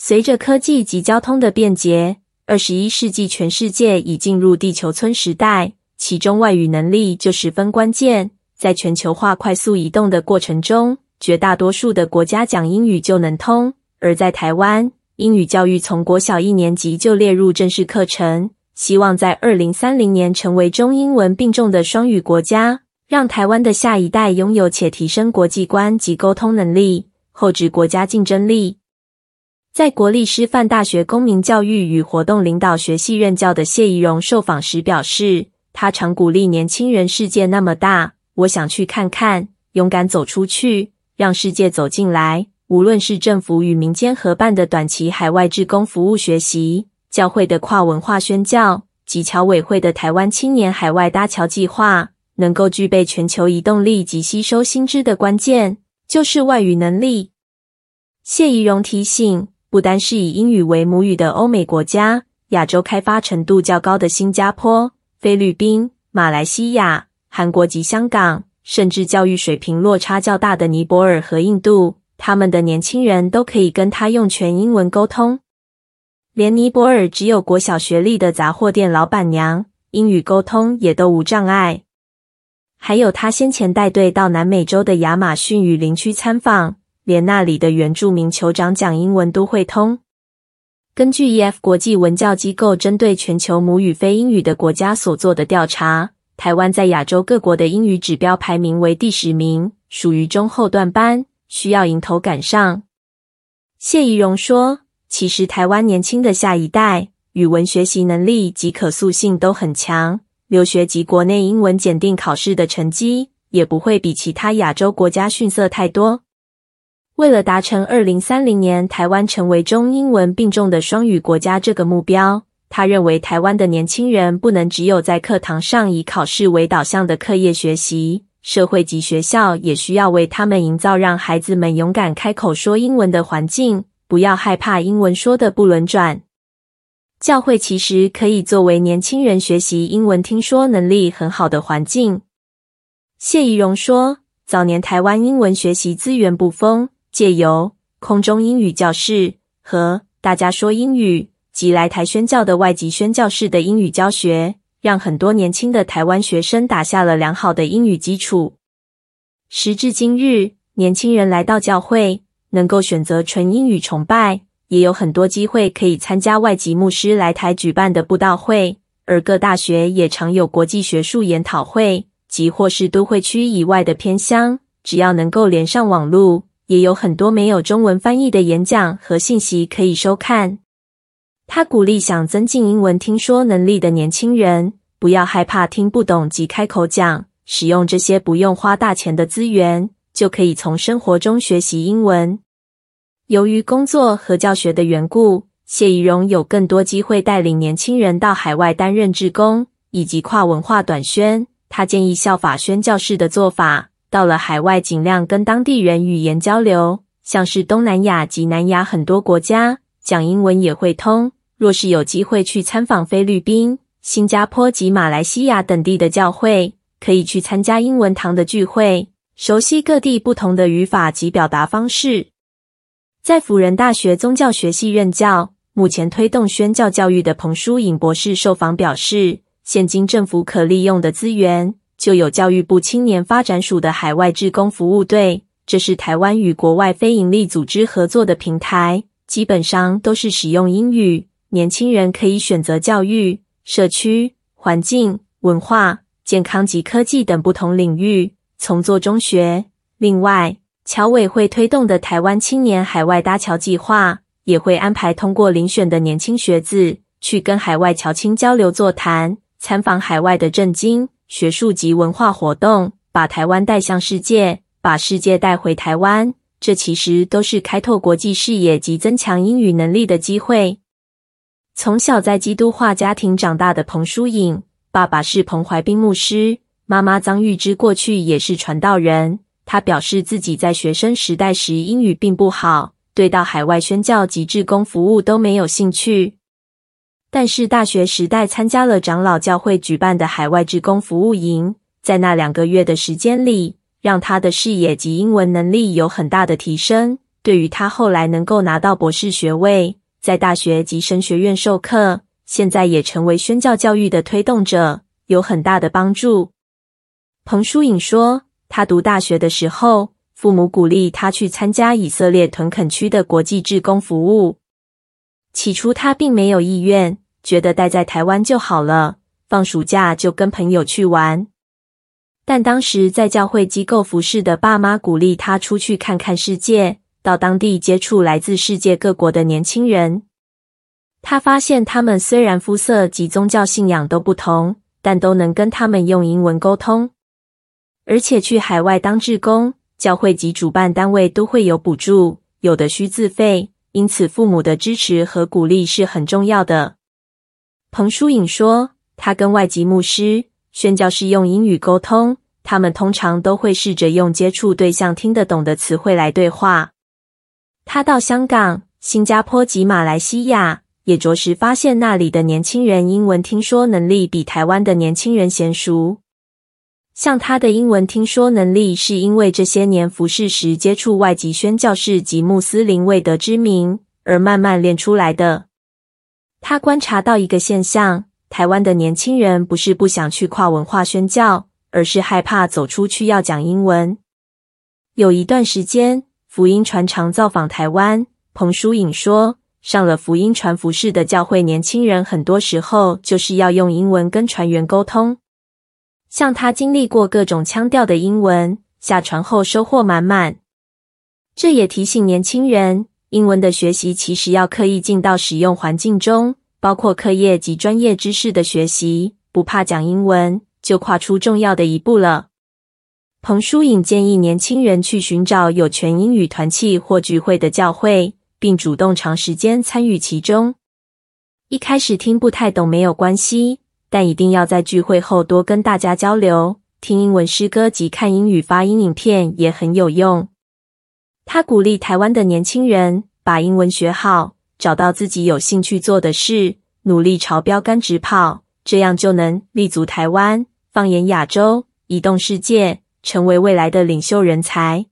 随着科技及交通的便捷，二十一世纪全世界已进入地球村时代，其中外语能力就十分关键。在全球化快速移动的过程中，绝大多数的国家讲英语就能通，而在台湾，英语教育从国小一年级就列入正式课程，希望在二零三零年成为中英文并重的双语国家，让台湾的下一代拥有且提升国际观及沟通能力，厚植国家竞争力。在国立师范大学公民教育与活动领导学系任教的谢宜容受访时表示，他常鼓励年轻人：“世界那么大。”我想去看看，勇敢走出去，让世界走进来。无论是政府与民间合办的短期海外志工服务学习、教会的跨文化宣教及侨委会的台湾青年海外搭桥计划，能够具备全球移动力及吸收新知的关键，就是外语能力。谢宜容提醒，不单是以英语为母语的欧美国家，亚洲开发程度较高的新加坡、菲律宾、马来西亚。韩国及香港，甚至教育水平落差较大的尼泊尔和印度，他们的年轻人都可以跟他用全英文沟通。连尼泊尔只有国小学历的杂货店老板娘，英语沟通也都无障碍。还有他先前带队到南美洲的亚马逊雨林区参访，连那里的原住民酋长讲英文都会通。根据 EF 国际文教机构针对全球母语非英语的国家所做的调查。台湾在亚洲各国的英语指标排名为第十名，属于中后段班，需要迎头赶上。谢怡容说：“其实台湾年轻的下一代语文学习能力及可塑性都很强，留学及国内英文检定考试的成绩也不会比其他亚洲国家逊色太多。为了达成二零三零年台湾成为中英文并重的双语国家这个目标。”他认为，台湾的年轻人不能只有在课堂上以考试为导向的课业学习，社会及学校也需要为他们营造让孩子们勇敢开口说英文的环境，不要害怕英文说的不轮转。教会其实可以作为年轻人学习英文听说能力很好的环境。谢宜荣说，早年台湾英文学习资源不丰，借由空中英语教室和大家说英语。及来台宣教的外籍宣教士的英语教学，让很多年轻的台湾学生打下了良好的英语基础。时至今日，年轻人来到教会，能够选择纯英语崇拜，也有很多机会可以参加外籍牧师来台举办的布道会，而各大学也常有国际学术研讨会，即或是都会区以外的偏乡，只要能够连上网路，也有很多没有中文翻译的演讲和信息可以收看。他鼓励想增进英文听说能力的年轻人，不要害怕听不懂及开口讲，使用这些不用花大钱的资源，就可以从生活中学习英文。由于工作和教学的缘故，谢宜容有更多机会带领年轻人到海外担任志工以及跨文化短宣。他建议效法宣教士的做法，到了海外尽量跟当地人语言交流，像是东南亚及南亚很多国家，讲英文也会通。若是有机会去参访菲律宾、新加坡及马来西亚等地的教会，可以去参加英文堂的聚会，熟悉各地不同的语法及表达方式。在辅仁大学宗教学系任教，目前推动宣教教育的彭书颖博士受访表示，现今政府可利用的资源，就有教育部青年发展署的海外志工服务队，这是台湾与国外非营利组织合作的平台，基本上都是使用英语。年轻人可以选择教育、社区、环境、文化、健康及科技等不同领域，从做中学。另外，侨委会推动的台湾青年海外搭桥计划，也会安排通过遴选的年轻学子，去跟海外侨青交流座谈，参访海外的政经、学术及文化活动，把台湾带向世界，把世界带回台湾。这其实都是开拓国际视野及增强英语能力的机会。从小在基督化家庭长大的彭书颖，爸爸是彭怀斌牧师，妈妈张玉芝过去也是传道人。他表示自己在学生时代时英语并不好，对到海外宣教及志工服务都没有兴趣。但是大学时代参加了长老教会举办的海外志工服务营，在那两个月的时间里，让他的视野及英文能力有很大的提升。对于他后来能够拿到博士学位，在大学及神学院授课，现在也成为宣教教育的推动者，有很大的帮助。彭书颖说，他读大学的时候，父母鼓励他去参加以色列屯垦区的国际志工服务。起初他并没有意愿，觉得待在台湾就好了，放暑假就跟朋友去玩。但当时在教会机构服侍的爸妈鼓励他出去看看世界，到当地接触来自世界各国的年轻人。他发现他们虽然肤色及宗教信仰都不同，但都能跟他们用英文沟通。而且去海外当志工，教会及主办单位都会有补助，有的需自费，因此父母的支持和鼓励是很重要的。彭书颖说，他跟外籍牧师。宣教士用英语沟通，他们通常都会试着用接触对象听得懂的词汇来对话。他到香港、新加坡及马来西亚，也着实发现那里的年轻人英文听说能力比台湾的年轻人娴熟。像他的英文听说能力，是因为这些年服侍时接触外籍宣教士及穆斯林未得之名而慢慢练出来的。他观察到一个现象。台湾的年轻人不是不想去跨文化宣教，而是害怕走出去要讲英文。有一段时间，福音传常造访台湾。彭淑颖说，上了福音传服事的教会，年轻人很多时候就是要用英文跟传员沟通。像他经历过各种腔调的英文，下船后收获满满。这也提醒年轻人，英文的学习其实要刻意进到使用环境中。包括课业及专业知识的学习，不怕讲英文，就跨出重要的一步了。彭书颖建议年轻人去寻找有全英语团契或聚会的教会，并主动长时间参与其中。一开始听不太懂没有关系，但一定要在聚会后多跟大家交流，听英文诗歌及看英语发音影片也很有用。他鼓励台湾的年轻人把英文学好。找到自己有兴趣做的事，努力朝标杆直跑，这样就能立足台湾，放眼亚洲，移动世界，成为未来的领袖人才。